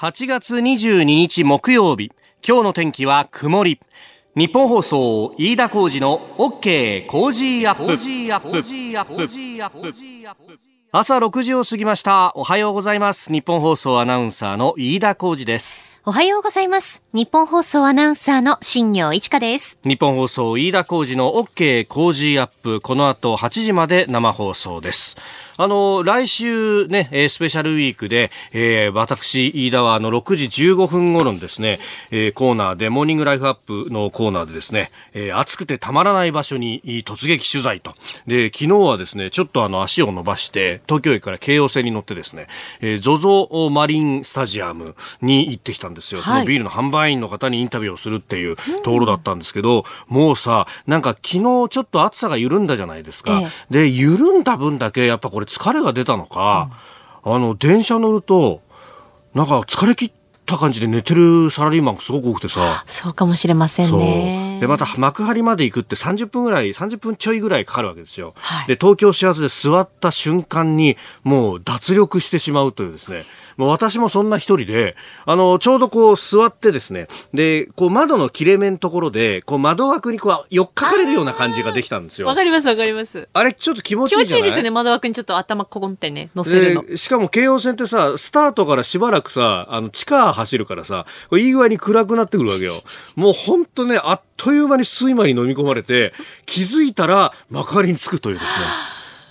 8月22日木曜日今日の天気は曇り。日本放送飯田浩二の OK 工事アップ。朝6時を過ぎました。おはようございます。日本放送アナウンサーの飯田浩二です。おはようございます。日本放送アナウンサーの新業一華です。日本放送飯田浩二の OK 工事アップ。この後8時まで生放送ですあの、来週ね、スペシャルウィークで、えー、私、飯田はあの、6時15分頃にですね、えー、コーナーで、モーニングライフアップのコーナーでですね、えー、暑くてたまらない場所に突撃取材と。で、昨日はですね、ちょっとあの、足を伸ばして、東京駅から京葉線に乗ってですね、えー、ゾゾマリンスタジアムに行ってきたんですよ。そのビールの販売員の方にインタビューをするっていうところだったんですけど、うん、もうさ、なんか昨日ちょっと暑さが緩んだじゃないですか。ええ、で、緩んだ分だけ、やっぱこれ疲れが出たのか、うん、あの、電車乗ると、なんか疲れ切った感じで寝てるサラリーマンがすごく多くてさ。そうかもしれませんね。で、また幕張まで行くって30分ぐらい、30分ちょいぐらいかかるわけですよ。はい、で、東京始発で座った瞬間に、もう脱力してしまうというですね。もう私もそんな一人で、あの、ちょうどこう座ってですね、で、こう窓の切れ目のところで、こう窓枠にこう、よっかかれるような感じができたんですよ。わかりますわかります。あれちょっと気持ちいいじゃない？気持ちいいですね、窓枠にちょっと頭こごんってね、乗せるの。しかも京王線ってさ、スタートからしばらくさ、あの、地下走るからさ、いい具合に暗くなってくるわけよ。もうほんとね、あっという間に睡魔に飲み込まれて、気づいたら幕張に着くというですね。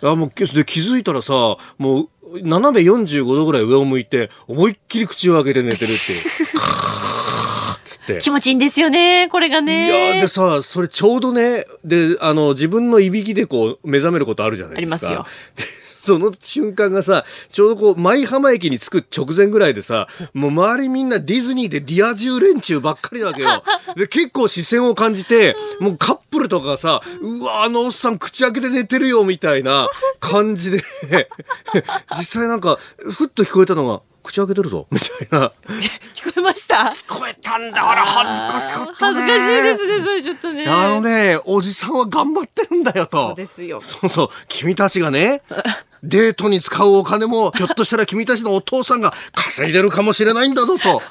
あもうで気づいたらさ、もう斜め45度ぐらい上を向いて、思いっきり口を開けて寝てるっていう。気持ちいいんですよね、これがね。いや、でさ、それちょうどね、で、あの、自分のいびきでこう、目覚めることあるじゃないですか。ありますよ。その瞬間がさ、ちょうどこう、舞浜駅に着く直前ぐらいでさ、もう周りみんなディズニーでリア充連中ばっかりだわけよ。で、結構視線を感じて、もうカップルとかさ、うわ、あのおっさん口開けて寝てるよ、みたいな 感じで 実際なんか、ふっと聞こえたのが、口開けてるぞ、みたいな。聞こえました？聞こえたんだから、恥ずかしかった、ね、恥ずかしいですね、それちょっとね。あのね、おじさんは頑張ってるんだよと。そうですよ。そうそう、君たちがね、デートに使うお金も、ひょっとしたら君たちのお父さんが稼いでるかもしれないんだぞと。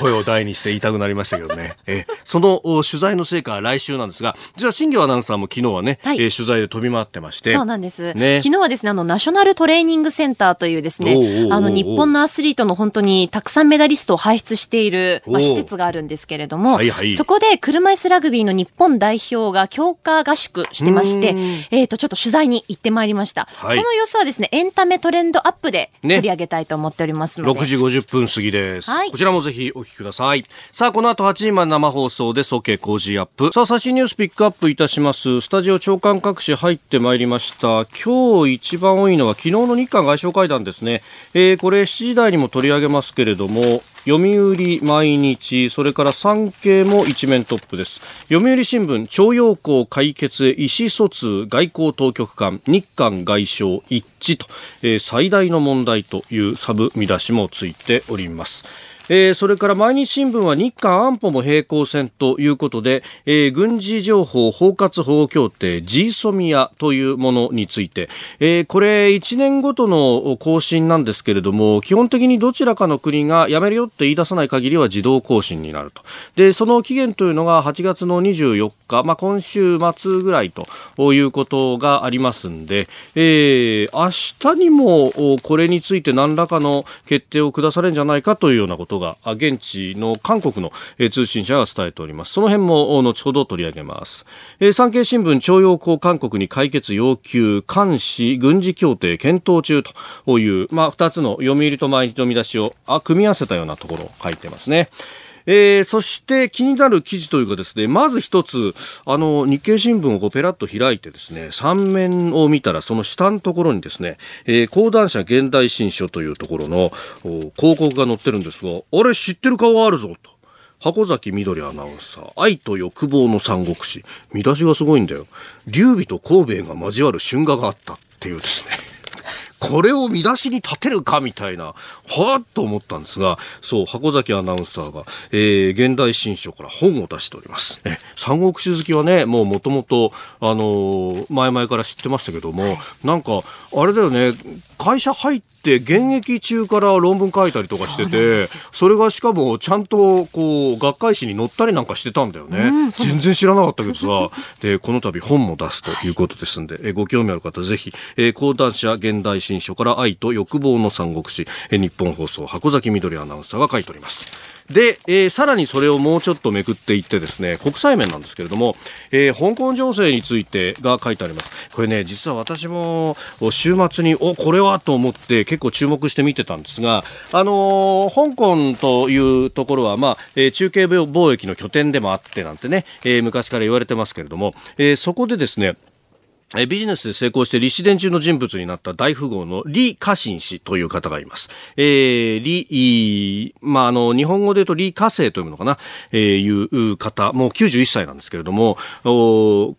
声を大にして言いたくなりましたけどね。えその取材の成果は来週なんですが、実は新業アナウンサーも昨日はね、はい、え取材で飛び回ってまして。そうなんです。ね、昨日はですね、あの、ナショナルトレーニングセンターというですね、あの、日本のアスリートの本当にたくさんメダリストを輩出している、まあ、施設があるんですけれども、はいはい、そこで車椅子ラグビーの日本代表が強化合宿してまして、えっ、ー、と、ちょっと取材に行ってまいりました。はい、その様子はですね、エンタメトレンドアップで取り上げたいと思っておりますので。ね、6時50分過ぎです。はい、こちらもぜひお聞きください。さあ、この後8時まで生放送です。OK 工事アップ。さあ、最新ニュースピックアップいたします。スタジオ長官各紙入ってまいりました。今日一番多いのは昨日の日韓外相会談ですね。えー、これ7時台にも取り上げますけれども、読売毎日、それから産経も一面トップです。読売新聞、徴用工解決へ意思疎通、外交当局間、日韓外相一致と、えー、最大の問題というサブ見出しもついております。えー、それから毎日新聞は日韓安保も平行線ということで、えー、軍事情報包括保護協定 G ソミアというものについて、えー、これ1年ごとの更新なんですけれども基本的にどちらかの国がやめるよって言い出さない限りは自動更新になると。でその期限というのが8月の24日、まあ、今週末ぐらいということがありますんで、えー、明日にもこれについて何らかの決定を下されるんじゃないかというようなことことが現地の韓国の通信社が伝えておりますその辺も後ほど取り上げます産経新聞徴用工韓国に解決要求監視軍事協定検討中という、まあ、2つの読売と毎日の見出しをあ組み合わせたようなところを書いてますね。えー、そして気になる記事というかですね、まず一つ、あの、日経新聞をこうペラッと開いてですね、3面を見たらその下のところにですね、えー、講談社現代新書というところの広告が載ってるんですが、あれ知ってる顔あるぞと。箱崎みどりアナウンサー、愛と欲望の三国志。見出しがすごいんだよ。劉備と孔明が交わる春画があったっていうですね。これを見出しに立てるかみたいな、はぁと思ったんですが、そう、箱崎アナウンサーが、えー、現代新書から本を出しております。え、三国志好きはね、もうもともと、あのー、前々から知ってましたけども、なんか、あれだよね、会社入って、って現役中から論文書いたりとかしててそれがしかもちゃんとこう学会誌に載ったりなんかしてたんだよね、うん、全然知らなかったけどさ。でこの度本も出すということですんで、えご興味ある方ぜひ、えー、講談社現代新書から愛と欲望の三国志、えー、日本放送箱崎みどりアナウンサーが書いておりますで、えー、さらにそれをもうちょっとめくっていってですね国際面なんですけれども、えー、香港情勢についてが書いてあります。これね実は私も週末におこれはと思って結構注目して見てたんですがあのー、香港というところは、まあえー、中継貿易の拠点でもあってなんてね、えー、昔から言われてますけれども、えー、そこでですねえビジネスで成功して立志伝中の人物になった大富豪の李家臣氏という方がいます。えー、李、まあ、あの、日本語で言うと李家生というのかな、えー、いう方、もう91歳なんですけれども、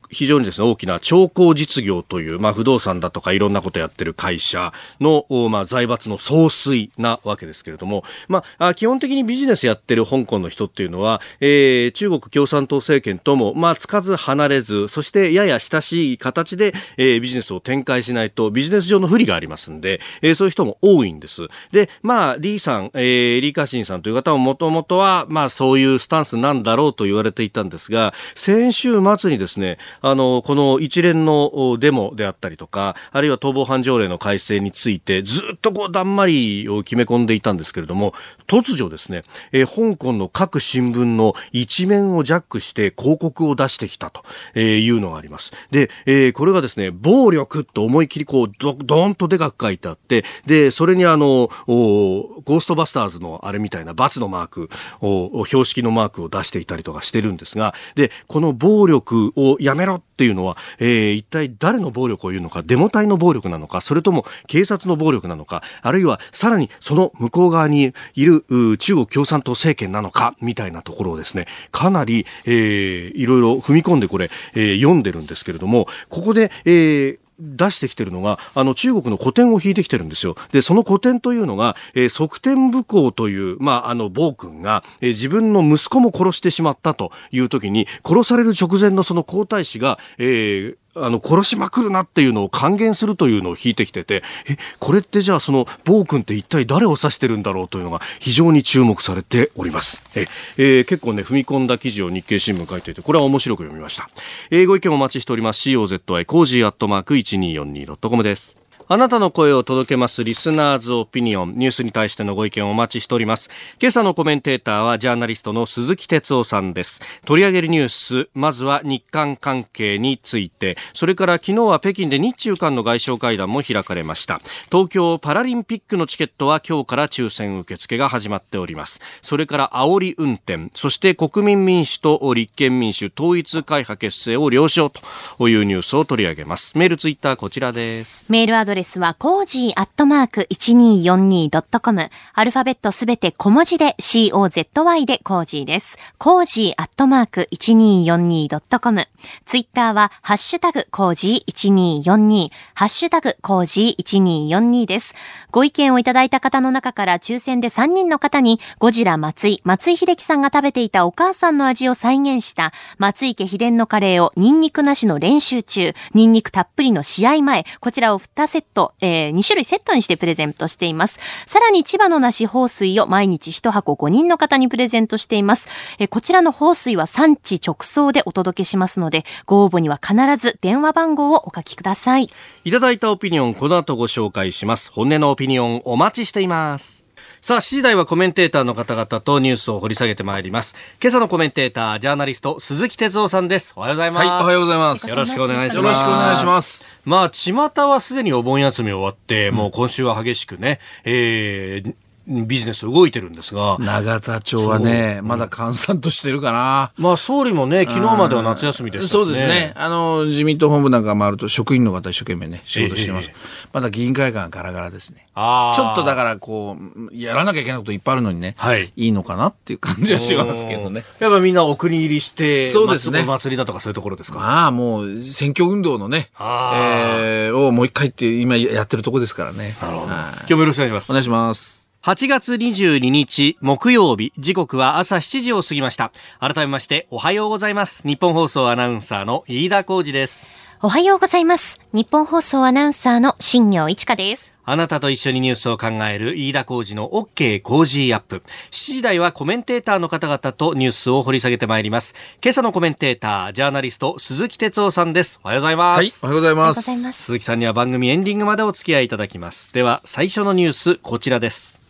非常にですね、大きな長江実業という、まあ、不動産だとかいろんなことやってる会社の、まあ、財閥の総帥なわけですけれども、まあ、基本的にビジネスやってる香港の人っていうのは、えー、中国共産党政権とも、まあ、つかず離れず、そしてやや親しい形でで、えー、ビジネスを展開しないとビジネス上の不利がありますんで、えー、そういう人も多いんです。で、まあ、リーさん、えー、リー・カシンさんという方ももともとは、まあ、そういうスタンスなんだろうと言われていたんですが、先週末にですね、あの、この一連のデモであったりとか、あるいは逃亡犯条例の改正について、ずっとこう、だんまりを決め込んでいたんですけれども、突如ですね、えー、香港の各新聞の一面をジャックして広告を出してきたというのがあります。で、えー、これがですね、暴力と思い切りこう、ど、どんとでかく書いてあって、で、それにあの、ゴーストバスターズのあれみたいなバツのマークを、標識のマークを出していたりとかしてるんですが、で、この暴力をやめろっていうのは、えー、一体誰の暴力を言うのか、デモ隊の暴力なのか、それとも警察の暴力なのか、あるいはさらにその向こう側にいる中国共産党政権なのか、みたいなところをですね、かなり、えー、いろいろ踏み込んでこれ、えー、読んでるんですけれども、ここで、えー、出してきてるのが、あの中国の古典を引いてきてるんですよ。で、その古典というのが、えー、側天武功という、まあ、あの、暴君が、えー、自分の息子も殺してしまったという時に、殺される直前のその皇太子が、えー、あの、殺しまくるなっていうのを還元するというのを引いてきてて、え、これってじゃあその、暴君って一体誰を指してるんだろうというのが非常に注目されております。え、えー、結構ね、踏み込んだ記事を日経新聞書いていて、これは面白く読みました。え、ご意見お待ちしております。COZY コージーアットマーク 1242.com です。あなたの声を届けますリスナーズオピニオン。ニュースに対してのご意見をお待ちしております。今朝のコメンテーターはジャーナリストの鈴木哲夫さんです。取り上げるニュースまずは日韓関係について。それから昨日は北京で日中韓の外相会談も開かれました。東京パラリンピックのチケットは今日から抽選受付が始まっております。それから煽り運転。そして国民民主と立憲民主統一会派結成を了承というニュースを取り上げます。メールツイッターこちらです。メールアドレスは、コージーアットマーク 1242.com。アルファベットすべて小文字で COZY でコージーです。コージーアットマーク 1242.com。ツイッターは、ハッシュタグコージー1242。ハッシュタグコージー1242です。ご意見をいただいた方の中から抽選で3人の方に、ゴジラ松井、松井秀樹さんが食べていたお母さんの味を再現した松井家秘伝のカレーをニンニクなしの練習中、ニンニクたっぷりの試合前、こちらを2セット、えー、2種類セットにしてプレゼントしています。さらに千葉の梨放水を毎日1箱5人の方にプレゼントしています。えー、こちらの放水は産地直送でお届けしますので、ご応募には必ず電話番号をお書きください。いただいたオピニオン、この後ご紹介します。本音のオピニオンお待ちしています。さあ、7時台はコメンテーターの方々とニュースを掘り下げてまいります。今朝のコメンテーター、ジャーナリスト、鈴木哲夫さんです。おはようございます。はい、おはようございます。よろしくお願いします。よろしくお願いします。まあ、巷はすでにお盆休み終わって、もう今週は激しくね、えー、ビジネス動いてるんですが。永田町はね、まだ閑散としてるかな。まあ、総理もね、昨日までは夏休みです、ね、そうですね。あの、自民党本部なんか回ると職員の方一生懸命ね、仕事してます。えー、まだ議員会館ガラガラですね。ちょっとだからこう、やらなきゃいけないこといっぱいあるのにね、はい、いいのかなっていう感じはしますけどね。やっぱみんなお国入りして、そうですね。祭りだとかそういうところですか？ああ、もう選挙運動のね、えー、をもう一回って今やってるとこですからね。なるほど。今日もよろしくお願いします。お願いします。8月22日木曜日時刻は朝7時を過ぎました改めましておはようございます日本放送アナウンサーの飯田浩二ですおはようございます。日本放送アナウンサーの新業一華です。あなたと一緒にニュースを考える飯田浩二の OK 工事アップ。7時台はコメンテーターの方々とニュースを掘り下げてまいります。今朝のコメンテーター、ジャーナリスト、鈴木哲夫さんです。おはようございます。はい、おはようございます。鈴木さんには番組エンディングまでお付き合いいただきます。では、最初のニュース、こちらです。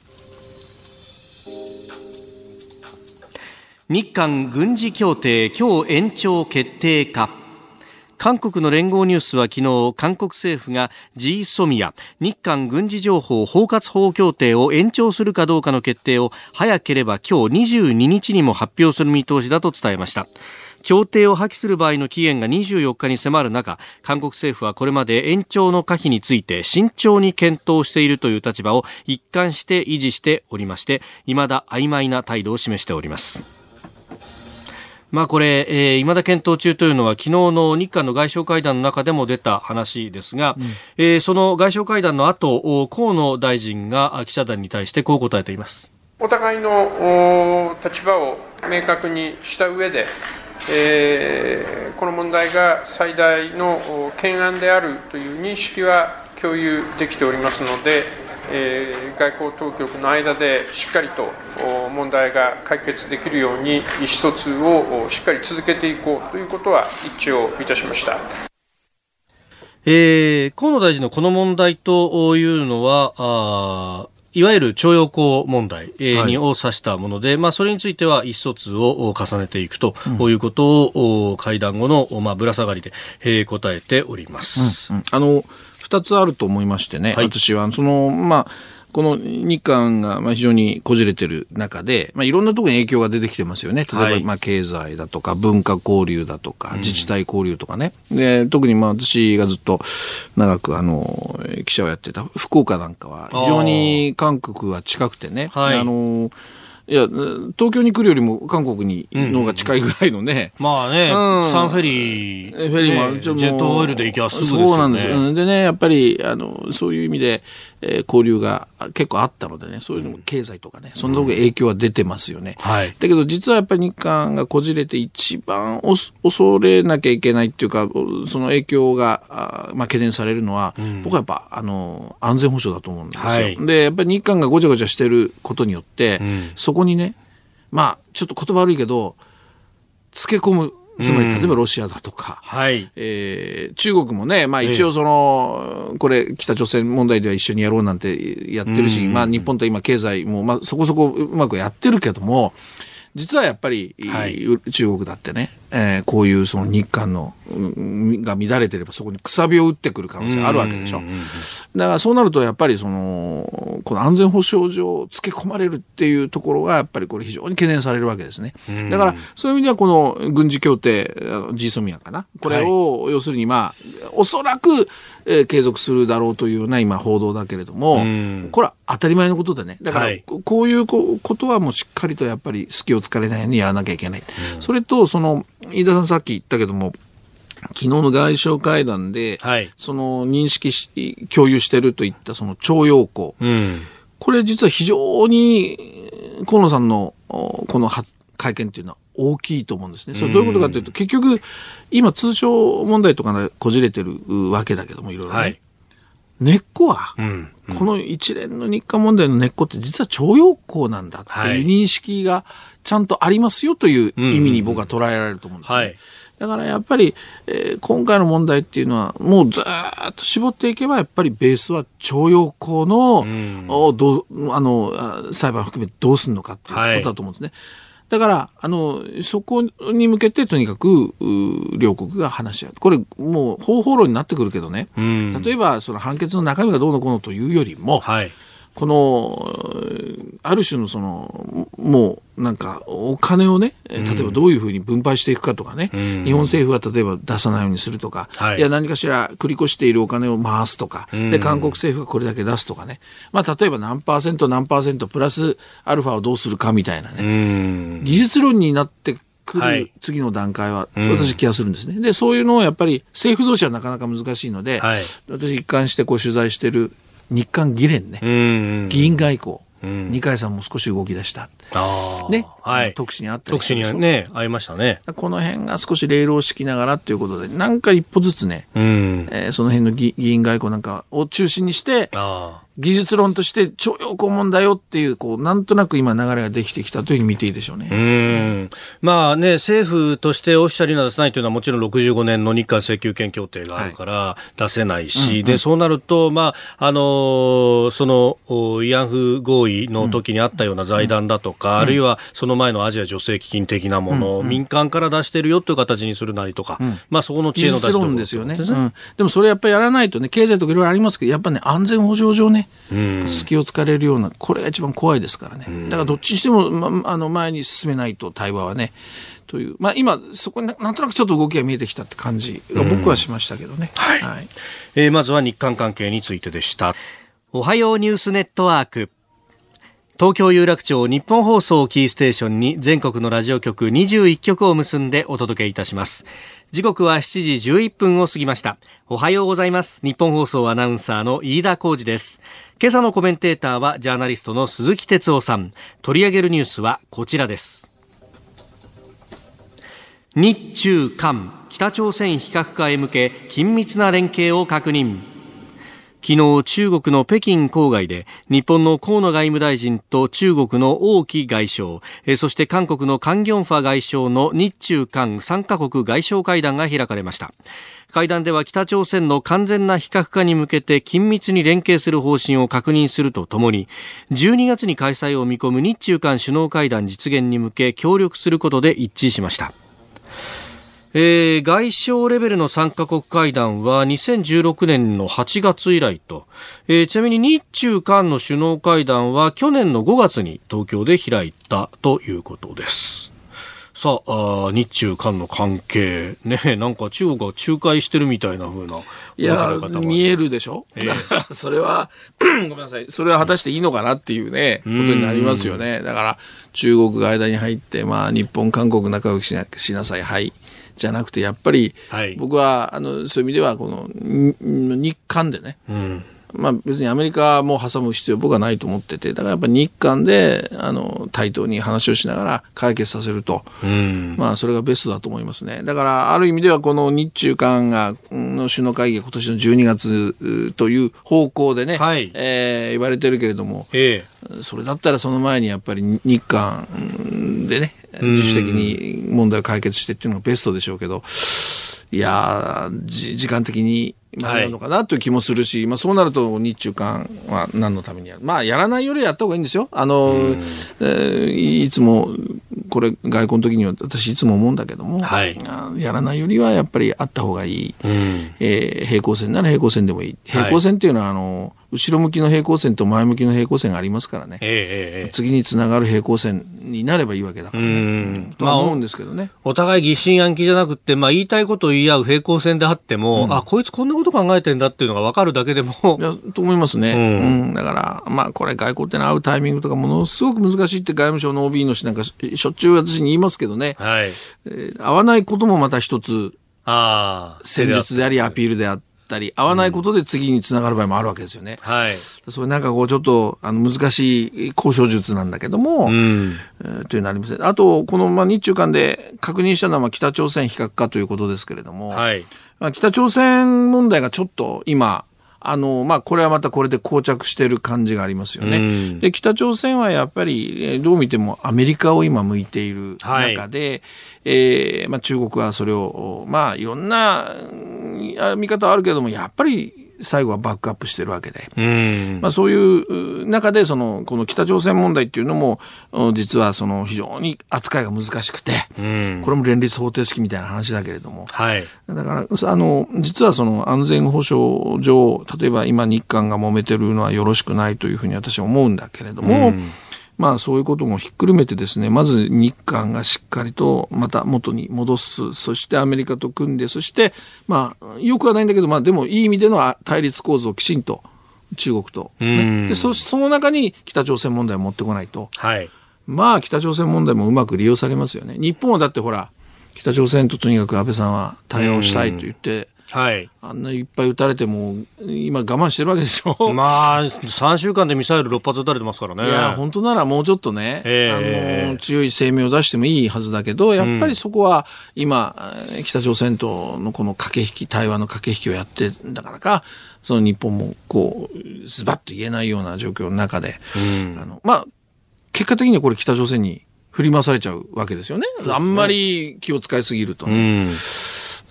日韓軍事協定今日延長決定か。韓国の連合ニュースは昨日韓国政府が G ソミア日韓軍事情報包括法協定を延長するかどうかの決定を早ければ今日22日にも発表する見通しだと伝えました。協定を破棄する場合の期限が24日に迫る中韓国政府はこれまで延長の可否について慎重に検討しているという立場を一貫して維持しておりまして未だ曖昧な態度を示しております。まあこれ、えー、未だ検討中というのは昨日の日韓の外相会談の中でも出た話ですが、うん、えー、その外相会談の後、河野大臣が記者団に対してこう答えています。お互いの立場を明確にした上で、えー、この問題が最大の懸案であるという認識は共有できておりますので、えー、外交当局の間でしっかりと問題が解決できるように意思疎通をしっかり続けていこうということは一致をいたしました。えー、河野大臣のこの問題というのは、あいわゆる徴用工問題、えー、にを指したもので、まあ、それについては意思疎通を重ねていくということを、うん、会談後の、まあ、ぶら下がりで、えー、答えております。うんうん、あの2つあると思いましてね、はい、私はその、まあ、この日韓が非常にこじれてる中で、まあ、いろんなところに影響が出てきてますよね。例えば、まあ、経済だとか、文化交流だとか、自治体交流とかね。で、特にまあ、私がずっと長く、あの、記者をやってた福岡なんかは、非常に韓国は近くてね。はい、あの、いや、東京に来るよりも韓国にのが近いぐらいのね。うん、まあね、うん、サンフェリー、フェリーも、ね、ジェットオイルで行きゃすぐですよね。そうなんです。でね、やっぱり、あの、そういう意味で、えー、交流が結構あったのでね、そういうのも経済とかね、そんなとこ影響は出てますよね。はい。だけど実はやっぱり日韓がこじれて一番恐れなきゃいけないっていうか、その影響が、あまあ懸念されるのは、うん、僕はやっぱ、あの、安全保障だと思うんですよ。はい、で、やっぱり日韓がごちゃごちゃしてることによって、うん、そこにね、まあ、ちょっと言葉悪いけど、つけ込むつまり例えばロシアだとか、うん、はい。えー、中国もね、まあ、一応その、これ北朝鮮問題では一緒にやろうなんてやってるし、まあ、日本と今経済も、まあ、そこそこうまくやってるけども実はやっぱり、はい、中国だってねえー、こういうその日韓の、が乱れてればそこにくさびを打ってくる可能性があるわけでしょ。だからそうなるとやっぱりその、この安全保障上つけ込まれるっていうところがやっぱりこれ非常に懸念されるわけですね。だからそういう意味ではこの軍事協定、ジーソミアかな？これを、はい、要するにまあ、おそらく、えー、継続するだろうというような今報道だけれども、これは当たり前のことでね。だから、こういうことはもうしっかりとやっぱり隙を突かれないようにやらなきゃいけない。それと、その、飯田さんさっき言ったけども、昨日の外相会談で、はい、その認識し、共有しているといったその徴用工、うん、これ実は非常に河野さんのこの会見っていうのは大きいと思うんですね。それどういうことかというと、結局、今通商問題とかでこじれてるわけだけども、いろいろね。はい、根っこは、うんうん、この一連の日韓問題の根っこって実は徴用工なんだっていう認識がちゃんとありますよという意味に僕は捉えられると思うんですね。はいだからやっぱり、えー、今回の問題っていうのは、もうずっと絞っていけば、やっぱりベースは徴用工の、うん、どあの裁判を含めてどうするのかっていうことだと思うんですね。はいだから、あの、そこに向けてとにかく、両国が話し合う。これ、もう方法論になってくるけどね、うん、例えば、その判決の中身がどうのこうのというよりも、はい、この、ある種のその、もうなんかお金をね、例えばどういうふうに分配していくかとかね、うん、日本政府は例えば出さないようにするとか、はい、いや何かしら繰り越しているお金を回すとか、うん、で、韓国政府がこれだけ出すとかね、まあ例えば何パーセント何パーセントプラスアルファをどうするかみたいなね、うん、技術論になってくる次の段階は、私気がするんですね。で、そういうのをやっぱり政府同士はなかなか難しいので、はい、私一貫してこう取材してる日韓議連ね、議員外交、二階さんも少し動き出した。ね、はい、特使にあった特使にね、会いましたね。この辺が少しレールを敷きながらっていうことで、なんか一歩ずつね、うん、えー、その辺の議員外交なんかを中心にして、あ技術論として徴用工問題よっていう、こう、なんとなく今流れができてきたというふうに見ていいでしょうね。うん。まあね、政府としてオフィシャルには出せないというのはもちろん65年の日韓請求権協定があるから出せないし、はいうんうん、で、そうなると、まあ、あのー、その、慰安婦合意の時にあったような財団だとか、うん、あるいはその前のアジア女性基金的なものを民間から出してるよという形にするなりとか、うん、まあそこの知恵の出し論ですよね。うん。でもそれやっぱりやらないとね、経済とかいろいろありますけど、やっぱね、安全保障上ね、隙を突かれるような、これが一番怖いですからね。だからどっちにしても、ま、あの前に進めないと対話はね、という、まあ、今、そこになんとなくちょっと動きが見えてきたって感じが僕はしましたけどね。はい、はい、えー、まずは日韓関係についてでした。おはようニュースネットワーク。東京有楽町日本放送キーステーションに全国のラジオ局21局を結んでお届けいたします。時刻は7時11分を過ぎました。おはようございます。日本放送アナウンサーの飯田浩二です。今朝のコメンテーターはジャーナリストの鈴木哲夫さん。取り上げるニュースはこちらです。日中韓北朝鮮非核化へ向け緊密な連携を確認。昨日中国の北京郊外で日本の河野外務大臣と中国の王毅外相そして韓国のカン・ギョンファ外相の日中韓3カ国外相会談が開かれました。会談では北朝鮮の完全な非核化に向けて緊密に連携する方針を確認するとともに12月に開催を見込む日中韓首脳会談実現に向け協力することで一致しました。えー、外相レベルの3カ国会談は2016年の8月以来と、えー、ちなみに日中韓の首脳会談は去年の5月に東京で開いたということです。さあ日中韓の関係、ね、なんか中国が仲介してるみたいな風な。いや、見えるでしょ、えー、だからそれは ごめんなさい、それは果たしていいのかなっていうね、ことになりますよね。だから中国が間に入って、まあ日本、韓国仲良くしなしなさい、はい。じゃなくてやっぱり、僕はあのそういう意味ではこの日韓でね、うん。まあ、別にアメリカも挟む必要僕はないと思っててだからやっぱり日韓であの対等に話をしながら解決させると、うん、まあ、それがベストだと思いますね。だからある意味ではこの日中韓がの首脳会議が今年の12月という方向でね、はい、えー、言われてるけれども、えー、それだったらその前にやっぱり日韓でね自主的に問題を解決してっていうのがベストでしょうけど、いや時間的に間に合うのかなという気もするし、はい、まあ、そうなると日中間は何のためにやる。まあ、やらないよりやった方がいいんですよ。あの、えー、いつも、これ外交の時には私いつも思うんだけども、はい、やらないよりはやっぱりあった方がいい。うん、えー、平行線なら平行線でもいい。平行線っていうのは、あの、後ろ向きの平行線と前向きの平行線がありますからね、えー、次につながる平行線になればいいわけだから、ね、と思うんですけどね、まあ、お互い疑心暗鬼じゃなくて、まあ、言いたいことを言い合う平行線であっても、うん、あこいつこんなこと考えてんだっていうのが分かるだけでもと思いますね、うん、うん、だから、まあ、これ外交っての会うタイミングとかものすごく難しいって外務省の OB の人なんかしょっちゅう私に言いますけどね、はい。えー、合わないこともまた一つあ戦術でありアピールであって。ったり、合わないことで次につながる場合もあるわけですよね。はい。それなんかこうちょっとあの難しい交渉術なんだけども、うん、えー、というのありません。あと、このまあ日中間で確認したのはまあ北朝鮮非核化ということですけれども、はい。まあ、北朝鮮問題がちょっと今、あの、まあ、これはまたこれで膠着してる感じがありますよね。で、北朝鮮はやっぱり、どう見てもアメリカを今向いている中で、はい、えー、まあ、中国はそれを、まあ、いろんな見方はあるけども、やっぱり最後はバックアップしてるわけで、まあ、そういう中でそのこの北朝鮮問題っていうのも実はその非常に扱いが難しくて、これも連立方程式みたいな話だけれども、はい、だからあの実はその安全保障上例えば今日韓が揉めてるのはよろしくないというふうに私は思うんだけれども。まあそういうこともひっくるめてですね、まず日韓がしっかりとまた元に戻す、そしてアメリカと組んで、そしてまあよくはないんだけど、まあでもいい意味での対立構造をきちんと中国と、ね、でそその中に北朝鮮問題を持ってこないと、はい、まあ北朝鮮問題もうまく利用されますよね。日本はだってほら、北朝鮮ととにかく安倍さんは対応したいと言って、はい、あんないっぱい撃たれても今我慢してるわけでしょ。まあ3週間でミサイル6発撃たれてますからね。いや本当ならもうちょっとね、えー、あの強い声明を出してもいいはずだけどやっぱりそこは今、うん、北朝鮮とのこの駆け引き対話の駆け引きをやってだからかその日本もこうズバッと言えないような状況の中で、うん、あのまあ結果的にはこれ北朝鮮に振り回されちゃうわけですよね。あんまり気を使いすぎると、ね、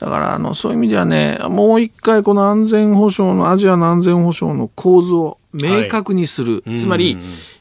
だから、あの、そういう意味ではね、もう一回この安全保障の、アジアの安全保障の構図を明確にする。はい、つまり、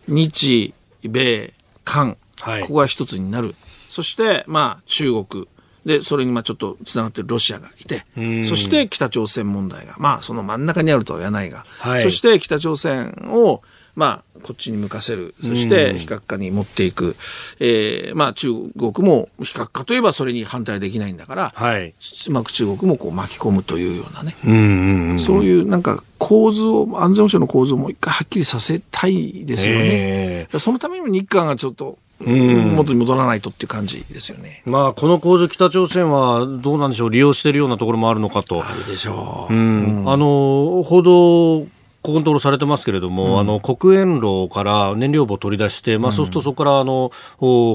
日、米、韓、はい、ここが一つになる。そして、まあ、中国。で、それにまあちょっとつながってるロシアがいて、そして北朝鮮問題が、まあその真ん中にあるとは言わないが、はい、そして北朝鮮を、まあ、こっちに向かせる。そして、非核化に持っていく。えー、まあ、中国も非核化といえばそれに反対できないんだから、はい。うまく中国もこう巻き込むというようなね。うんうんうん、そういうなんか構図を、安全保障の構図をもう一回はっきりさせたいですよね。そのためにも日韓がちょっと、元に戻らないとっていう感じですよね。まあ、この構図、北朝鮮はどうなんでしょう、利用しているようなところもあるのかと。あるでしょう。うん、あの、報道コントロールされてますけれども、うん、あの国煙炉から燃料棒を取り出して、まあ、そうするとそこからあの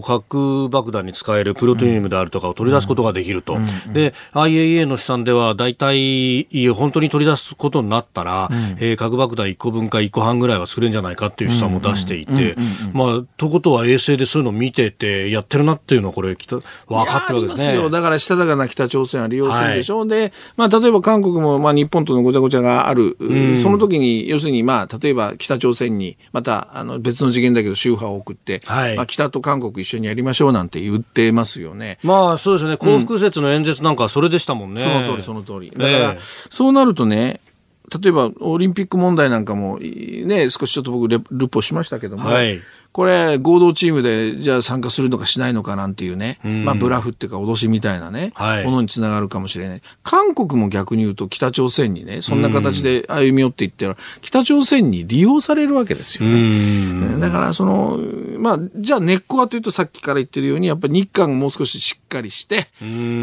核爆弾に使えるプロトニウムであるとかを取り出すことができると、うん、で IAEA の試算では大体本当に取り出すことになったら、うん、えー、核爆弾1個分か1個半ぐらいは作れるんじゃないかっていう試算も出していて、まあ、とことは衛星でそういうのを見ててやってるなっていうのはこれ分かってるわけですね。だからしたたかな北朝鮮は利用するでしょう、はい、で、まあ、例えば韓国も、まあ、日本とのごちゃごちゃがある、その時に要するに、まあ、例えば北朝鮮に、またあの別の次元だけど、周波を送って、はい、まあ、北と韓国一緒にやりましょうなんて言ってますよね。まあ、そうですね。幸福説の演説なんかそれでしたもんね。うん、その通り、その通り。だから、えー、そうなるとね、例えばオリンピック問題なんかも、ね、少しちょっと僕レ、ルポしましたけども、はい、これ、合同チームで、じゃあ参加するのかしないのかなんていうね、うん、まあ、ブラフっていうか脅しみたいなね、はい、ものにつながるかもしれない。韓国も逆に言うと北朝鮮にね、そんな形で歩み寄っていって北朝鮮に利用されるわけですよね。だから、その、まあ、じゃあ根っこはというとさっきから言ってるように、やっぱり日韓をもう少ししっかりして、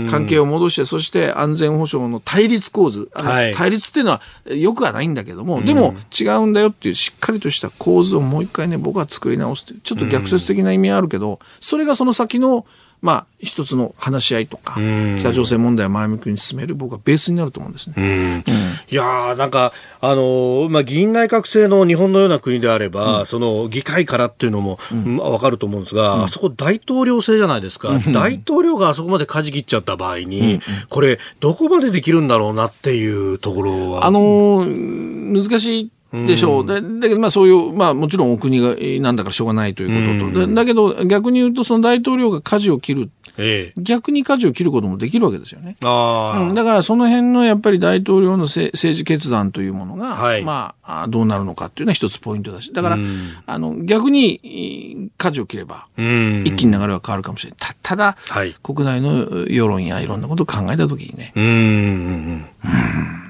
関係を戻して、そして安全保障の対立構図、はい、対立っていうのはよくはないんだけども、でも違うんだよっていうしっかりとした構図をもう一回ね、僕は作り直すちょっと逆説的な意味はあるけど、それがその先の、まあ、一つの話し合いとか、北朝鮮問題を前向きに進める、僕はベースになると思うんですね。うん、いやなんか、あのまあ、議員内閣制の日本のような国であれば、うん、その議会からっていうのも、うん、わかると思うんですが、あそこ大統領制じゃないですか、大統領があそこまで舵切っちゃった場合に、これ、どこまでできるんだろうなっていうところは。あの難しいでしょう。だだけど、まあそういう、まあもちろんお国がなんだからしょうがないということと。だだけど逆に言うとその大統領が舵を切る。ええ、逆に舵を切ることもできるわけですよね。あうん、だからその辺のやっぱり大統領の政治決断というものが、はい、まあどうなるのかっていうのは一つポイントだし。だから、あの逆に舵を切れば、一気に流れは変わるかもしれない。たただ、はい、国内の世論やいろんなことを考えたときにね。うんうん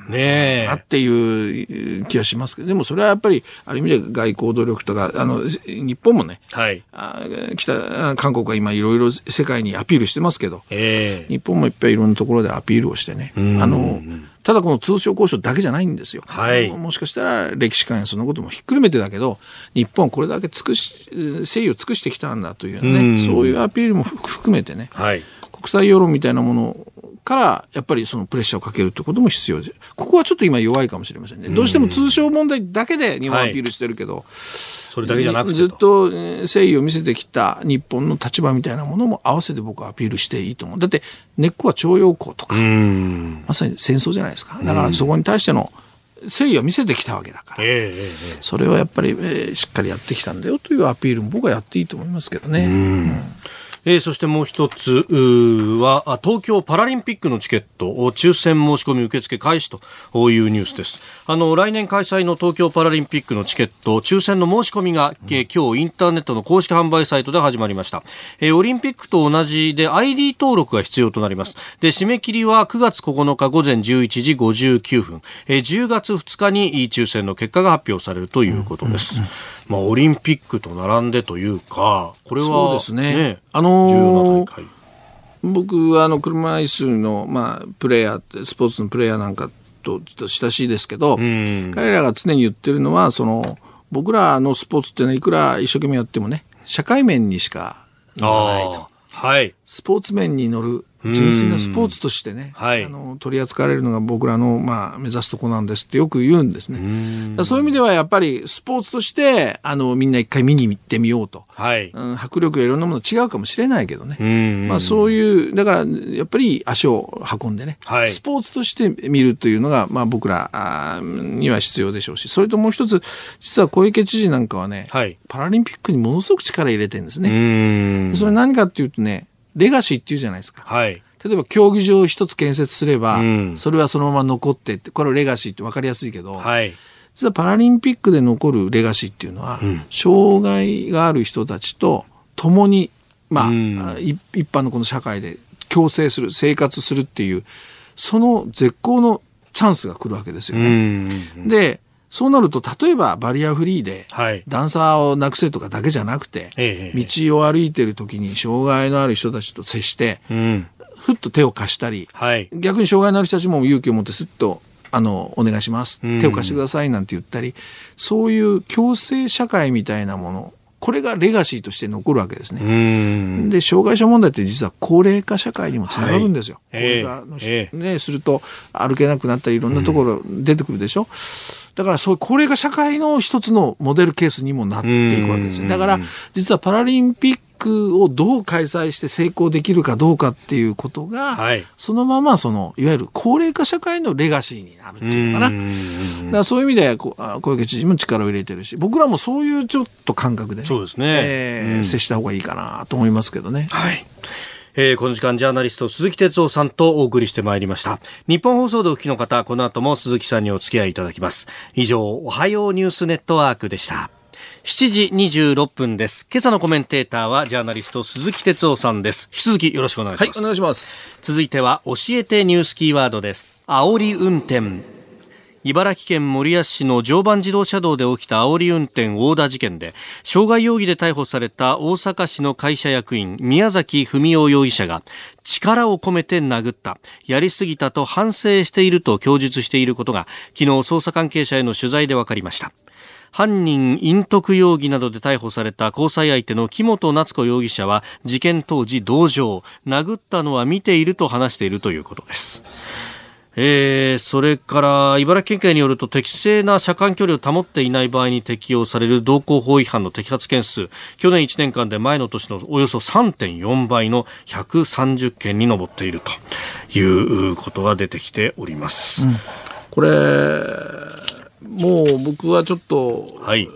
ねあっていう気はしますけど、でもそれはやっぱり、ある意味で外交努力とか、あの、日本もね、はい。あ北、韓国は今いろいろ世界にアピールしてますけど、えー、日本もいっぱいいろんなところでアピールをしてね、あの、ただこの通商交渉だけじゃないんですよ。はい、もしかしたら歴史観やそのこともひっくるめてだけど、日本これだけ尽くし、誠意を尽くしてきたんだというね、うそういうアピールも含めてね、はい、国際世論みたいなものからやっぱりそのプレッシャーをかけるということも必要でここはちょっと今弱いかもしれませんね。どうしても通商問題だけで日本アピールしてるけど、はい、それだけじゃなくてずっと誠意を見せてきた日本の立場みたいなものも合わせて僕はアピールしていいと思う。だって根っこは徴用工とかまさに戦争じゃないですか。だからそこに対しての誠意を見せてきたわけだから、えー、それはやっぱり、えー、しっかりやってきたんだよというアピールも僕はやっていいと思いますけどね。うんえー、そしてもう一つは東京パラリンピックのチケット抽選申し込み受付開始というニュースです。あの来年開催の東京パラリンピックのチケット抽選の申し込みが、うん、今日インターネットの公式販売サイトで始まりました、えー、オリンピックと同じで ID 登録が必要となります。で締め切りは9月9日午前11時59分、えー、10月2日に抽選の結果が発表されるということです、うんうんうんまあ、オリンピックと並んでというか、これは、そうですね。ねあのー。僕はあの車椅子の、まあ、プレイヤースポーツのプレイヤーなんかと親しいですけど、彼らが常に言ってるのはその僕らのスポーツっていうのはいくら一生懸命やってもね社会面にしか乗らないと。はい、スポーツ面に乗る純粋なスポーツとしてね、はい、あの取り扱われるのが僕らの、まあ、目指すとこなんですってよく言うんですね。そういう意味ではやっぱりスポーツとしてあのみんな一回見に行ってみようと、はい。うん、迫力やいろんなもの違うかもしれないけどね、まあ、そういうだからやっぱり足を運んでね、はい、スポーツとして見るというのが、まあ、僕らには必要でしょうし。それともう一つ実は小池知事なんかはね、はい、パラリンピックにものすごく力入れてるんですね。それ何かっていうとねレガシーっていうじゃないですか。はい。例えば競技場一つ建設すれば、うん、それはそのまま残ってって、これレガシーって分かりやすいけど、はい、実はパラリンピックで残るレガシーっていうのは、うん、障害がある人たちと共に、まあ、うん、一般のこの社会で共生する、生活するっていう、その絶好のチャンスが来るわけですよね。で、そうなると、例えばバリアフリーで、段差をなくせとかだけじゃなくて、道を歩いてる時に障害のある人たちと接して、ふっと手を貸したり、逆に障害のある人たちも勇気を持ってすっとあの、お願いします。手を貸してくださいなんて言ったり、そういう共生社会みたいなもの、これがレガシーとして残るわけですね。で、障害者問題って実は高齢化社会にもつながるんですよ。はい、高齢化の、えー、ね、すると歩けなくなったりいろんなところ出てくるでしょ？うんだからそういう高齢化社会の一つのモデルケースにもなっていくわけですよ。だから実はパラリンピックをどう開催して成功できるかどうかっていうことが、はい、そのままそのいわゆる高齢化社会のレガシーになるっていうのかな。だからそういう意味で小池知事も力を入れてるし僕らもそういうちょっと感覚で、そうですね、えー、接した方がいいかなと思いますけどね。はい。えー、この時間ジャーナリスト鈴木哲夫さんとお送りしてまいりました。日本放送でお聞きの方この後も鈴木さんにお付き合いいただきます。以上おはようニュースネットワークでした7時26分です。今朝のコメンテーターはジャーナリスト鈴木哲夫さんです。引き続きよろしくお願いします、はい、お願いします。続いては教えてニュースキーワードです。煽り運転。茨城県守谷市の常磐自動車道で起きた煽り運転横打事件で傷害容疑で逮捕された大阪市の会社役員宮崎文雄容疑者が力を込めて殴った。やりすぎたと反省していると供述していることが昨日捜査関係者への取材で分かりました犯人隠匿容疑などで逮捕された交際相手の木本夏子容疑者は事件当時同情殴ったのは見ていると話しているということですえー、それから茨城県警によると適正な車間距離を保っていない場合に適用される道交法違反の摘発件数去年1年間で前の年のおよそ3.4倍の130件に上っているということが出てきております。うん、これもう僕はちょっと、はい。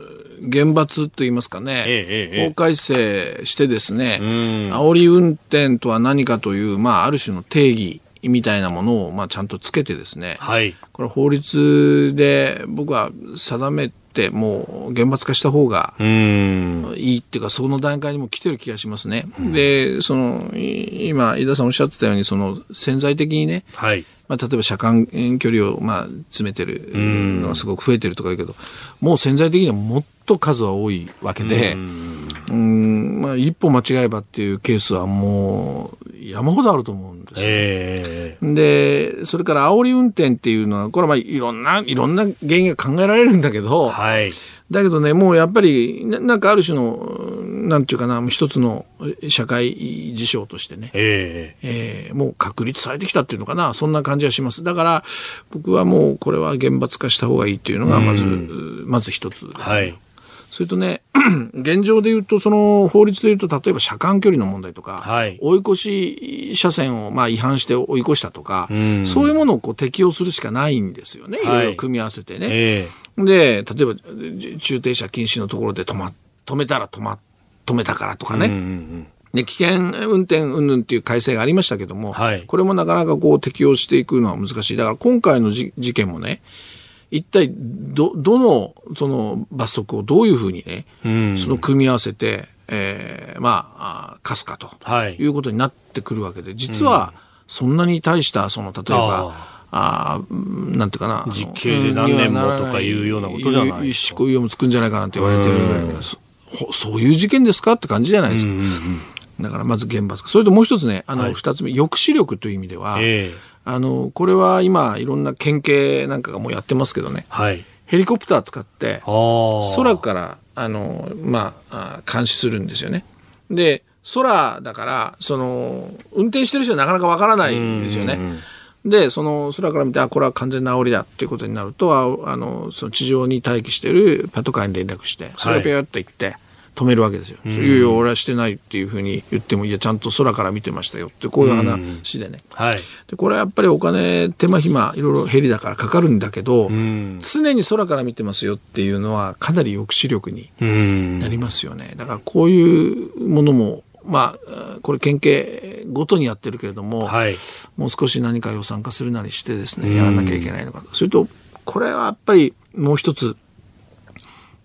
厳罰といいますかね、ええ、法改正してですね、煽り運転とは何かという、まあ、ある種の定義みたいなものを、まあ、ちゃんとつけてですね、はい、これ法律で僕は定めてもう厳罰化した方がいいっていうかその段階にも来てる気がしますね。でその今井田さんおっしゃってたようにその潜在的にね、はいまあ、例えば車間距離をまあ詰めてるのがすごく増えてるとか言うけどもう潜在的にはもっと数は多いわけで。うん。まあ、一歩間違えばっていうケースはもう山ほどあると思うんですよ、えー、でそれから煽り運転っていうのはこれはまあいろんないろんな原因が考えられるんだけど、はい、だけどねもうやっぱりなんかある種のなんていうかな一つの社会事象としてね、えー、えー、もう確立されてきたっていうのかなそんな感じはします。だから僕はもうこれは厳罰化した方がいいっていうのがまず、まず一つですね。はいそれとね、現状で言うと、その法律で言うと、例えば車間距離の問題とか、はい、追い越し車線をまあ違反して追い越したとか、うん、そういうものをこう適用するしかないんですよね、い。ろいろ組み合わせてね。えー、で、例えば駐停車禁止のところで止ま、止めたら止ま、止めたからとかね。うんうんうん。で危険運転云々っていう改正がありましたけども、はい、これもなかなかこう適用していくのは難しい。だから今回の事件もね、一体ど、どの、その罰則をどういうふうにね、うん、その組み合わせて、えー、まあ、課すかと、はい、いうことになってくるわけで、実は、そんなに大した、その、例えば、あなんていうかな。実刑で何年もとかいうようなことじゃない執行猶予もつくんじゃないかなって言われてる、うそういう事件ですかって感じじゃないですか。だからまず厳罰化。それともう一つね、あの、二つ目、抑止力という意味では、えーあの、これは今、いろんな県警なんかがもうやってますけどね。はい。ヘリコプター使って、空から、あの、まあ、監視するんですよね。で、空だから、その、運転してる人はなかなかわからないんですよね。で、その空から見て、あ、これは完全な煽りだっていうことになると、あの、その地上に待機してるパトカーに連絡して、それをぴょっと行って、止めるわけですよ。い、やいや、俺はしてないっていうふうに言っても、いや、ちゃんと空から見てましたよって、こういう話でね。はい。で、これはやっぱりお金、手間暇、いろいろヘリだからかかるんだけど、常に空から見てますよっていうのは、かなり抑止力になりますよね。だから、こういうものも、まあ、これ県警ごとにやってるけれども、はい、もう少し何か予算化するなりしてですね、やらなきゃいけないのかと。それと、これはやっぱりもう一つ、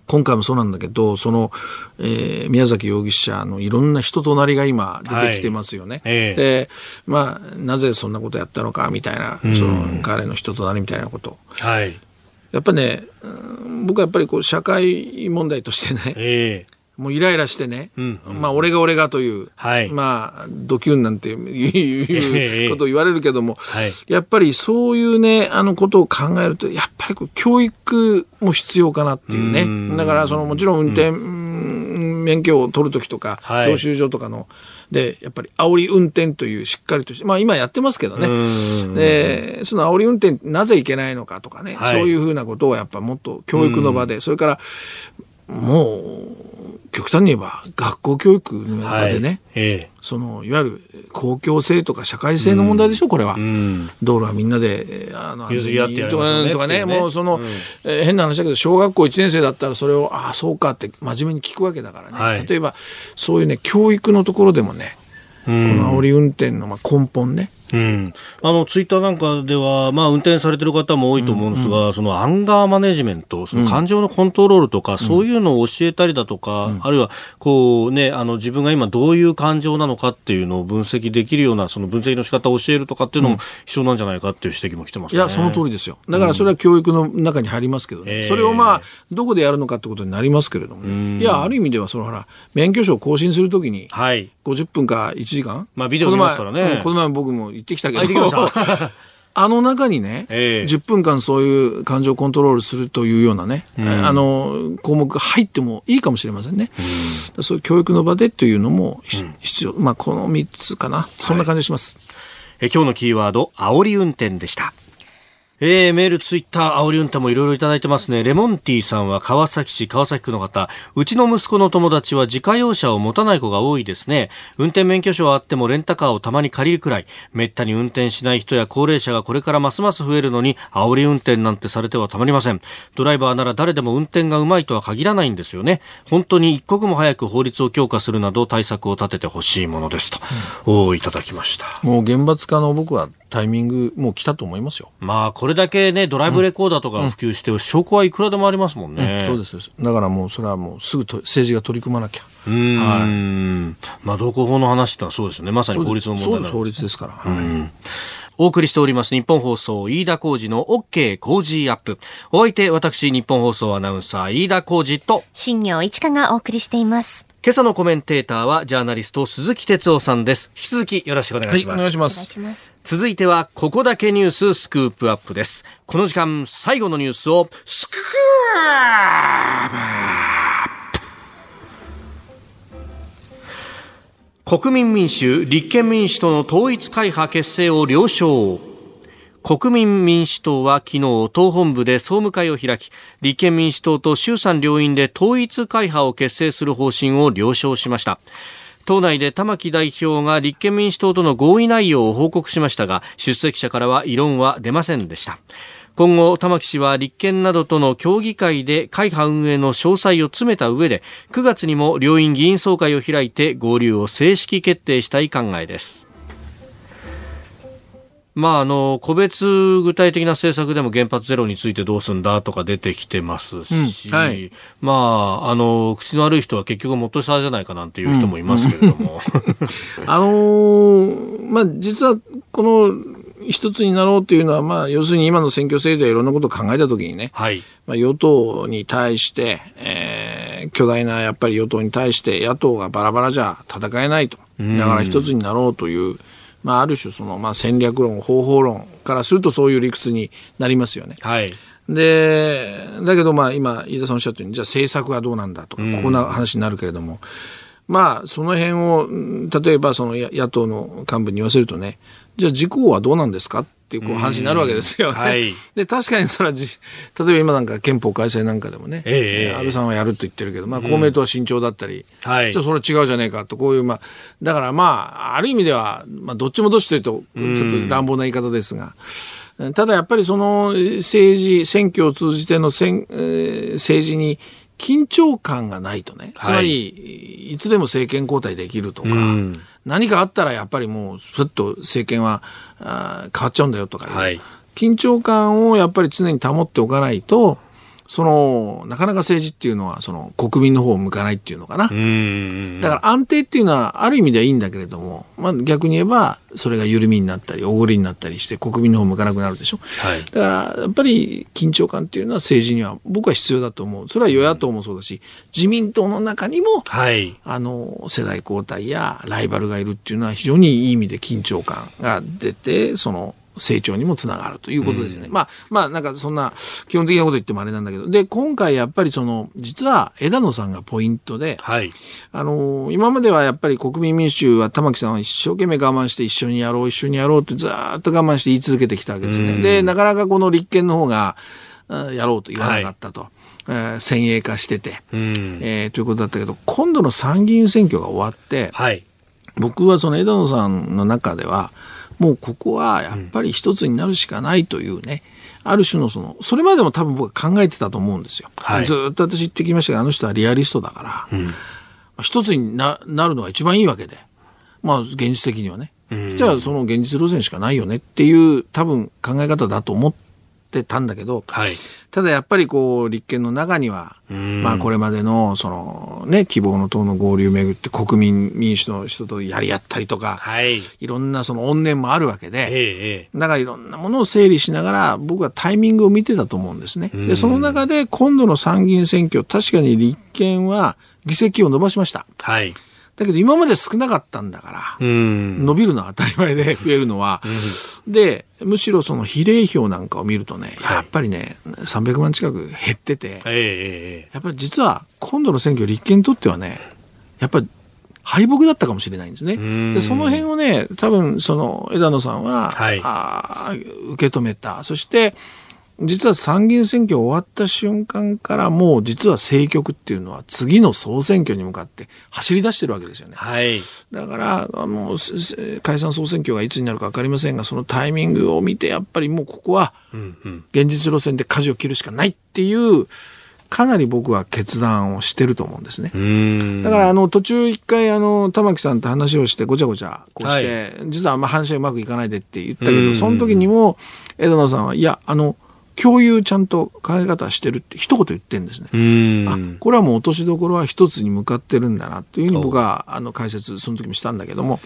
今回もそうなんだけど、その、えー、宮崎容疑者のいろんな人となりが今出てきてますよね。はいえで、まあ、なぜそんなことやったのかみたいな、その彼の人となりみたいなこと。はい。やっぱね、僕はやっぱりこう社会問題としてね、えもうイライラしてね、うんうん、まあ俺が俺がという、はい、まあドキュンなんていう ことを言われるけども、はい、やっぱりそういうね、あのことを考えると、やっぱり教育も必要かなっていうね。だからそのもちろん運転、免許を取るときとか、はい、教習所とかの、で、やっぱり煽り運転というしっかりとして、まあ今やってますけどね。で、その煽り運転なぜいけないのかとかね、はい、そういうふうなことをやっぱもっと教育の場で、それからもう、極端に言えば学校教育の中でね、はい。ええ、そのいわゆる公共性とか社会性の問題でしょ、うん、これは、うん、道路はみんなであの譲り合ってやるとかとかね、もうその、うん、えー、変な話だけど小学校1年生だったらそれをああそうかって真面目に聞くわけだからね、はい、例えばそういうね教育のところでもねこの煽り運転のまあ根本ねうん、あのツイッターなんかでは、まあ、運転されてる方も多いと思うんですが、うんうん、そのアンガーマネジメント、その感情のコントロールとか、うん、そういうのを教えたりだとか、うん、あるいはこう、ね、あの自分が今どういう感情なのかっていうのを分析できるような、その分析の仕方を教えるとかっていうのも必要なんじゃないかっていう指摘も来てます、ね、いや、その通りですよ。だからそれは教育の中に入りますけどね、それをまあ、どこでやるのかってことになりますけれども、ね、いや、ある意味では、そのほら、免許証を更新するときに、はい、50分か1時間、まあ、ビデオ見ますからね。この前僕も行ってきたけど、あ の中にね、えー、10分間そういう感情コントロールするというようなね、うん、あの項目が入ってもいいかもしれませんね。うん、そういう教育の場でというのも、うん、必要。まあ、この3つかな。そんな感じします。はい、え今日のキーワード、煽り運転でした。えー、メール、ツイッター、煽り運転もいろいろいただいてますね。レモンティーさんは川崎市、川崎区の方。うちの息子の友達は自家用車を持たない子が多いですね。運転免許証はあってもレンタカーをたまに借りるくらい。めったに運転しない人や高齢者がこれからますます増えるのに、煽り運転なんてされてはたまりません。ドライバーなら誰でも運転がうまいとは限らないんですよね。本当に一刻も早く法律を強化するなど対策を立ててほしいものですと、うん、おいただきました。もう厳罰化の僕はタイミングもう来たと思いますよ。まあ、これだけね、ドライブレコーダーとか普及して、うん、証拠はいくらでもありますもんね。うん、そうですだからもう、それはもうすぐと政治が取り組まなきゃ。うん。はい。まあ、道交法の話ってのはそうですね。まさに法律の問題そう法律ですから。はい、お送りしております日本放送飯田浩二の OK 工事アップ。お相手、私、日本放送アナウンサー飯田浩二と、新業一華がお送りしています。今朝のコメンテーターはジャーナリスト鈴木哲夫さんです。引き続きよろしくお願いします。はい、お願いします。続いてはここだけニューススクープアップです。この時間最後のニュースをスクープ国民民主、立憲民主党の統一会派結成を了承。国民民主党は昨日党本部で総務会を開き立憲民主党と衆参両院で統一会派を結成する方針を了承しました。党内で玉木代表が立憲民主党との合意内容を報告しましたが出席者からは異論は出ませんでした。今後、玉木氏は立憲などとの協議会で会派運営の詳細を詰めた上で9月にも両院議員総会を開いて合流を正式決定したい考えです。まあ、あの個別具体的な政策でも原発ゼロについてどうすんだとか出てきてますし、うんはい、まあ、あの口の悪い人は結局もっとしたじゃないかなんていう人もいますけれども、うん、あのー、まあ、実はこの一つになろうというのは、まあ、要するに今の選挙制度やいろんなことを考えたときにね、はい、まあ、与党に対して、えー、巨大なやっぱり与党に対して野党がバラバラじゃ戦えないと。だから一つになろうという、まあ、ある種その、まあ、戦略論、方法論からするとそういう理屈になりますよね。はい。で、だけどまあ今、飯田さんおっしゃったように、じゃあ政策はどうなんだとか、こんな話になるけれども、まあ、その辺を、例えばその野党の幹部に言わせるとね、じゃあ自公はどうなんですかっていうこう話になるわけですよね。はい、で、確かにそれはじ、例えば今なんか憲法改正なんかでもね、えー、安倍さんはやると言ってるけど、まあ公明党は慎重だったり、うん、はい、じゃあそれは違うじゃねえかと、こういう、まあ、だからまあ、ある意味では、まあどっちもどっちというと、ちょっと乱暴な言い方ですが、ただやっぱりその政治、選挙を通じての選、えー、政治に緊張感がないとね、つまり、い。つでも政権交代できるとか、何かあったらやっぱりもう、ふっと政権はあ変わっちゃうんだよとか、はい、緊張感をやっぱり常に保っておかないと、その、なかなか政治っていうのは、その、国民の方を向かないっていうのかな。だから安定っていうのは、ある意味ではいいんだけれども、まあ逆に言えば、それが緩みになったり、おごりになったりして、国民の方を向かなくなるでしょ。はい、だから、やっぱり、緊張感っていうのは政治には、僕は必要だと思う。それは与野党もそうだし、自民党の中にも、はい、あの、世代交代やライバルがいるっていうのは、非常にいい意味で緊張感が出て、その、成長にもつながるということですよね。うん、まあ、まあ、なんかそんな基本的なこと言ってもあれなんだけど、で、今回やっぱりその、実は枝野さんがポイントで、はい。あの、今まではやっぱり国民民主は玉木さんは一生懸命我慢して一緒にやろう、一緒にやろうってずっと我慢して言い続けてきたわけですよね。うん、で、なかなかこの立憲の方が、やろうと言わなかったと。はいえー、先鋭化してて、うん、えー、ということだったけど、今度の参議院選挙が終わって、はい、僕はその枝野さんの中では、もうここはやっぱり一つになるしかないというね、ある種のその、それまでも多分僕は考えてたと思うんですよ。はい、ずっと私言ってきましたが、あの人はリアリストだから、うん、一つにななるのが一番いいわけで、まあ現実的にはね。うん、じゃあその現実路線しかないよねっていう多分考え方だと思ってたんだけど、はい、ただやっぱりこう、立憲の中には、まあこれまでの、そのね、希望の党の合流をめぐって国民民主の人とやり合ったりとか、はい、いろんなその怨念もあるわけで、ええ、だからいろんなものを整理しながら僕はタイミングを見てたと思うんですね。で、その中で今度の参議院選挙、確かに立憲は議席を伸ばしました。はい。だけど今まで少なかったんだから、伸びるのは当たり前で増えるのは、で、むしろその比例票なんかを見るとね、やっぱりね、300万近く減ってて、やっぱり実は今度の選挙、立憲にとってはね、やっぱり敗北だったかもしれないんですね。で、その辺をね、多分その枝野さんは、はい、あ受け止めた。そして、実は参議院選挙終わった瞬間からもう実は政局っていうのは次の総選挙に向かって走り出してるわけですよね。はい。だから、もう解散総選挙がいつになるか分かりませんが、そのタイミングを見てやっぱりもうここは現実路線で舵を切るしかないっていう、かなり僕は決断をしてると思うんですね。だからあの途中一回あの玉木さんと話をしてごちゃごちゃこうして、はい、実はあんま話はうまくいかないでって言ったけど、その時にも枝野さんはいやあの共有ちゃんと考え方してるって一言言ってるんですね。あこれはもう落としどころは一つに向かってるんだなというふうに僕はあの解説その時もしたんだけども。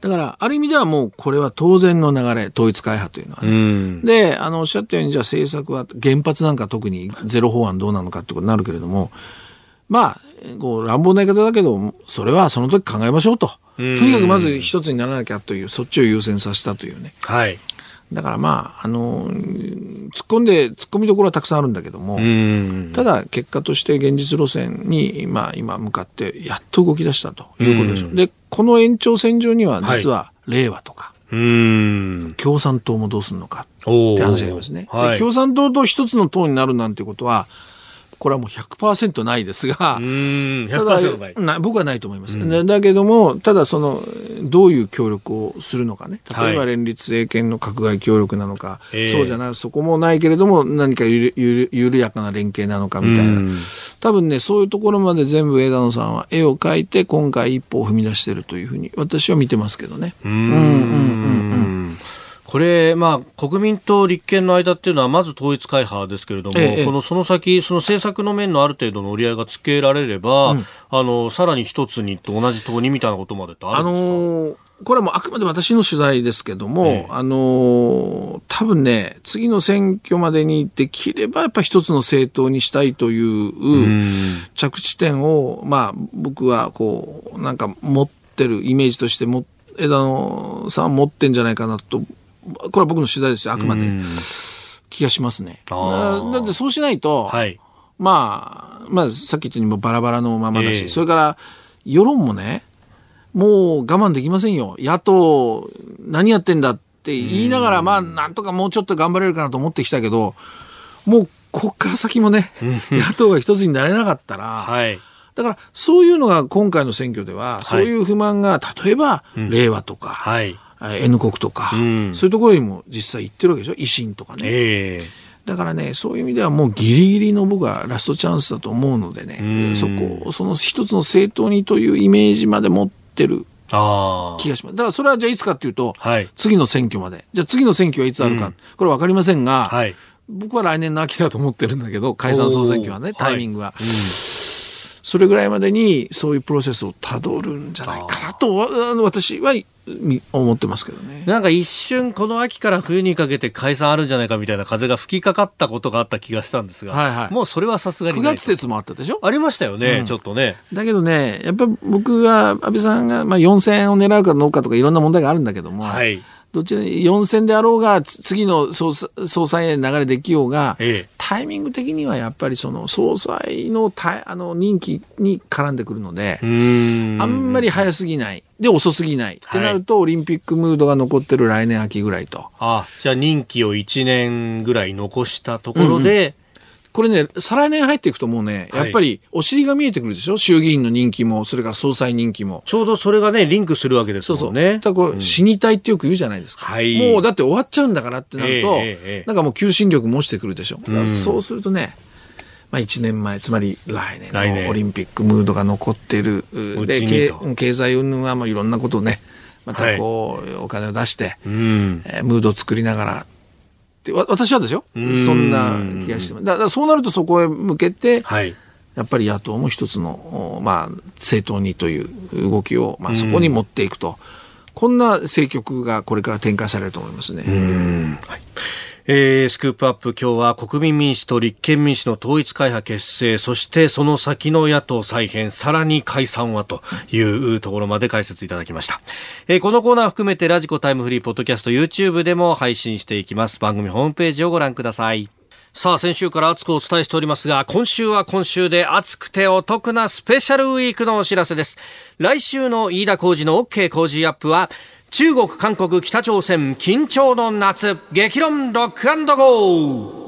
だから、ある意味ではもうこれは当然の流れ、統一会派というのはね。で、あの、おっしゃったように、じゃあ政策は、原発なんか特にゼロ法案どうなのかってことになるけれども、まあ、こう、乱暴な言い方だけど、それはその時考えましょうと。とにかくまず一つにならなきゃという、そっちを優先させたというね。はい。だからまあ、あの、突っ込んで、突っ込みどころはたくさんあるんだけども、ただ結果として現実路線に、まあ今向かってやっと動き出したということでしょう。で、この延長線上には実は令和とか、はい、共産党もどうするのかって話がありますね、はい、共産党と一つの党になるなんてことは、これはもう100%ないですが、100%ない。僕はないと思います、うん、だけども、ただその、どういう協力をするのかね、例えば連立政権の閣外協力なのか、はい、そうじゃない、そこもないけれども、何かゆる緩やかな連携なのかみたいな、多分ね、そういうところまで全部枝野さんは絵を描いて、今回一歩を踏み出しているというふうに、私は見てますけどね。うんうんうんうんこれ、まあ、国民と立憲の間っていうのは、まず統一会派ですけれども、ええ、このその先、その政策の面のある程度の折り合いがつけられれば、うん、あのさらに一つにと同じ党にみたいなことまでってあるんですか、あのーこれはもうあくまで私の取材ですけども、ええ、あの多分ね、次の選挙までにできればやっぱ一つの政党にしたいという着地点を、まあ僕はこう、なんか持っってるイメージとしても枝野さん持ってんじゃないかなとこれは僕の取材ですよあくまで、気がしますね。だってそうしないと、はい、まあまあさっき言ったようにもバラバラのままだし、えー、それから世論もねもう我慢できませんよ。野党何やってんだって言いながらまあなんとかもうちょっと頑張れるかなと思ってきたけどもうこっから先もね野党が一つになれなかったら、はい、だからそういうのが今回の選挙では、そういう不満が例えば、令和とか、はい、N 国とか、うん、そういうところにも実際行ってるわけでしょ？維新とかね。えー、だからねそういう意味ではもうギリギリの僕はラストチャンスだと思うのでね、そこその一つの政党にというイメージまで持ってる気がします。だからそれはじゃあいつかっていうと、はい、次の選挙まで。じゃあ次の選挙はいつあるか、うん、これ分かりませんが、はい、僕は来年の秋だと思ってるんだけど、解散総選挙はね、タイミングは。はいうんそれぐらいまでにそういうプロセスをたどるんじゃないかなと私は思ってますけどね。なんか一瞬この秋から冬にかけて解散あるんじゃないかみたいな風が吹きかかったことがあった気がしたんですが、はいはい、もうそれはさすがに9月説もあったでしょ？ありましたよね、うん、ちょっとね。だけどね、やっぱ僕は安倍さんが、まあ、4000円を狙うかどうかとかいろんな問題があるんだけども、はいどちらに4選であろうが次の総総裁へ流れできようが、ええ、タイミング的にはやっぱりその総裁のたあの任期に絡んでくるのであんまり早すぎない。で遅すぎない、ってなるとオリンピックムードが残ってる来年秋ぐらいと。あじゃあ任期を1年ぐらい残したところで、うんうんこれね、再来年入っていくともうね、やっぱりお尻が見えてくるでしょ？衆議院の人気も、それから総裁人気も。ちょうどそれがね、リンクするわけですもんね。そうそう。だから死にたいってよく言うじゃないですか。はい、もうだって終わっちゃうんだからってなると、えー、なんかもう求心力も落ちてくるでしょ。うん、そうするとね、まあ、1年前つまり来年のオリンピックムードが残っているで経済云々はまあいろんなことをねまたこう、はい、お金を出して、うん、えー、ムードを作りながらって私はですよ。そんな気がしてだからそうなるとそこへ向けて、はい、やっぱり野党も一つの、まあ、政党にという動きを、まあ、そこに持っていくと、こんな政局がこれから展開されると思いますね。はいえー、スクープアップ今日は国民民主と立憲民主の統一会派結成そしてその先の野党再編さらに解散はというところまで解説いただきました、えー、このコーナー含めてラジコタイムフリーポッドキャスト YouTube でも配信していきます。番組ホームページをご覧ください。さあ、先週から熱くお伝えしておりますが、今週は今週で熱くてお得なスペシャルウィークのお知らせです。来週の飯田浩二の OK 工事アップは、中国、韓国、北朝鮮、緊張の夏、激論ロックゴー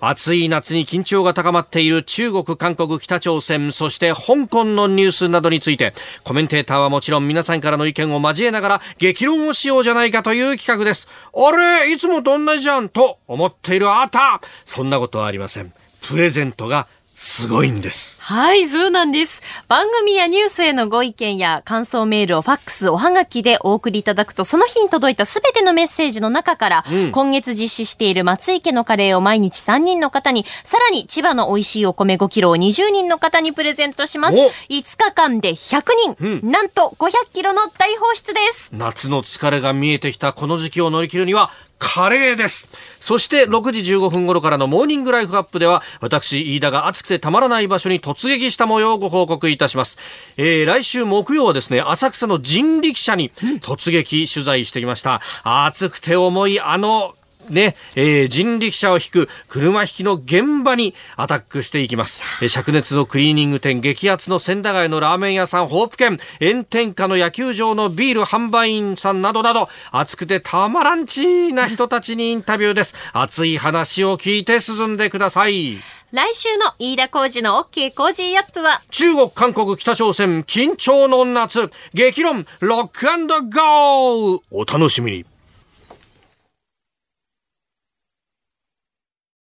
暑い夏に緊張が高まっている中国、韓国、北朝鮮、そして香港のニュースなどについて、コメンテーターはもちろん皆さんからの意見を交えながら激論をしようじゃないかという企画です。あれいつもと同じじゃんと思っているあなたそんなことはありません。プレゼントがすごいんです。はい、そうなんです。番組やニュースへのご意見や感想メールをファックス、おはがきでお送りいただくと、その日に届いたすべてのメッセージの中から、うん、今月実施している松井家のカレーを毎日3人の方に、さらに千葉の美味しいお米5キロを20人の方にプレゼントします。5日間で100人、うん、なんと500キロの大放出です。夏の疲れが見えてきたこの時期を乗り切るには、カレーです。そして6時15分頃からのモーニングライフアップでは、私、飯田が暑くてたまらない場所に突撃した模様をご報告いたします。えー、来週木曜はですね、浅草の人力車に突撃取材してきました。暑くて重いあのね、えー、人力車を引く車引きの現場にアタックしていきます。えー、灼熱のクリーニング店、激アツの千駄ヶ谷のラーメン屋さん、ホープ県、炎天下の野球場のビール販売員さんなどなど、熱くてたまらんちな人たちにインタビューです。熱い話を聞いて進んでください。来週の飯田浩二の OK 工事アップは？中国、韓国、北朝鮮緊張の夏激論ロックゴーお楽しみに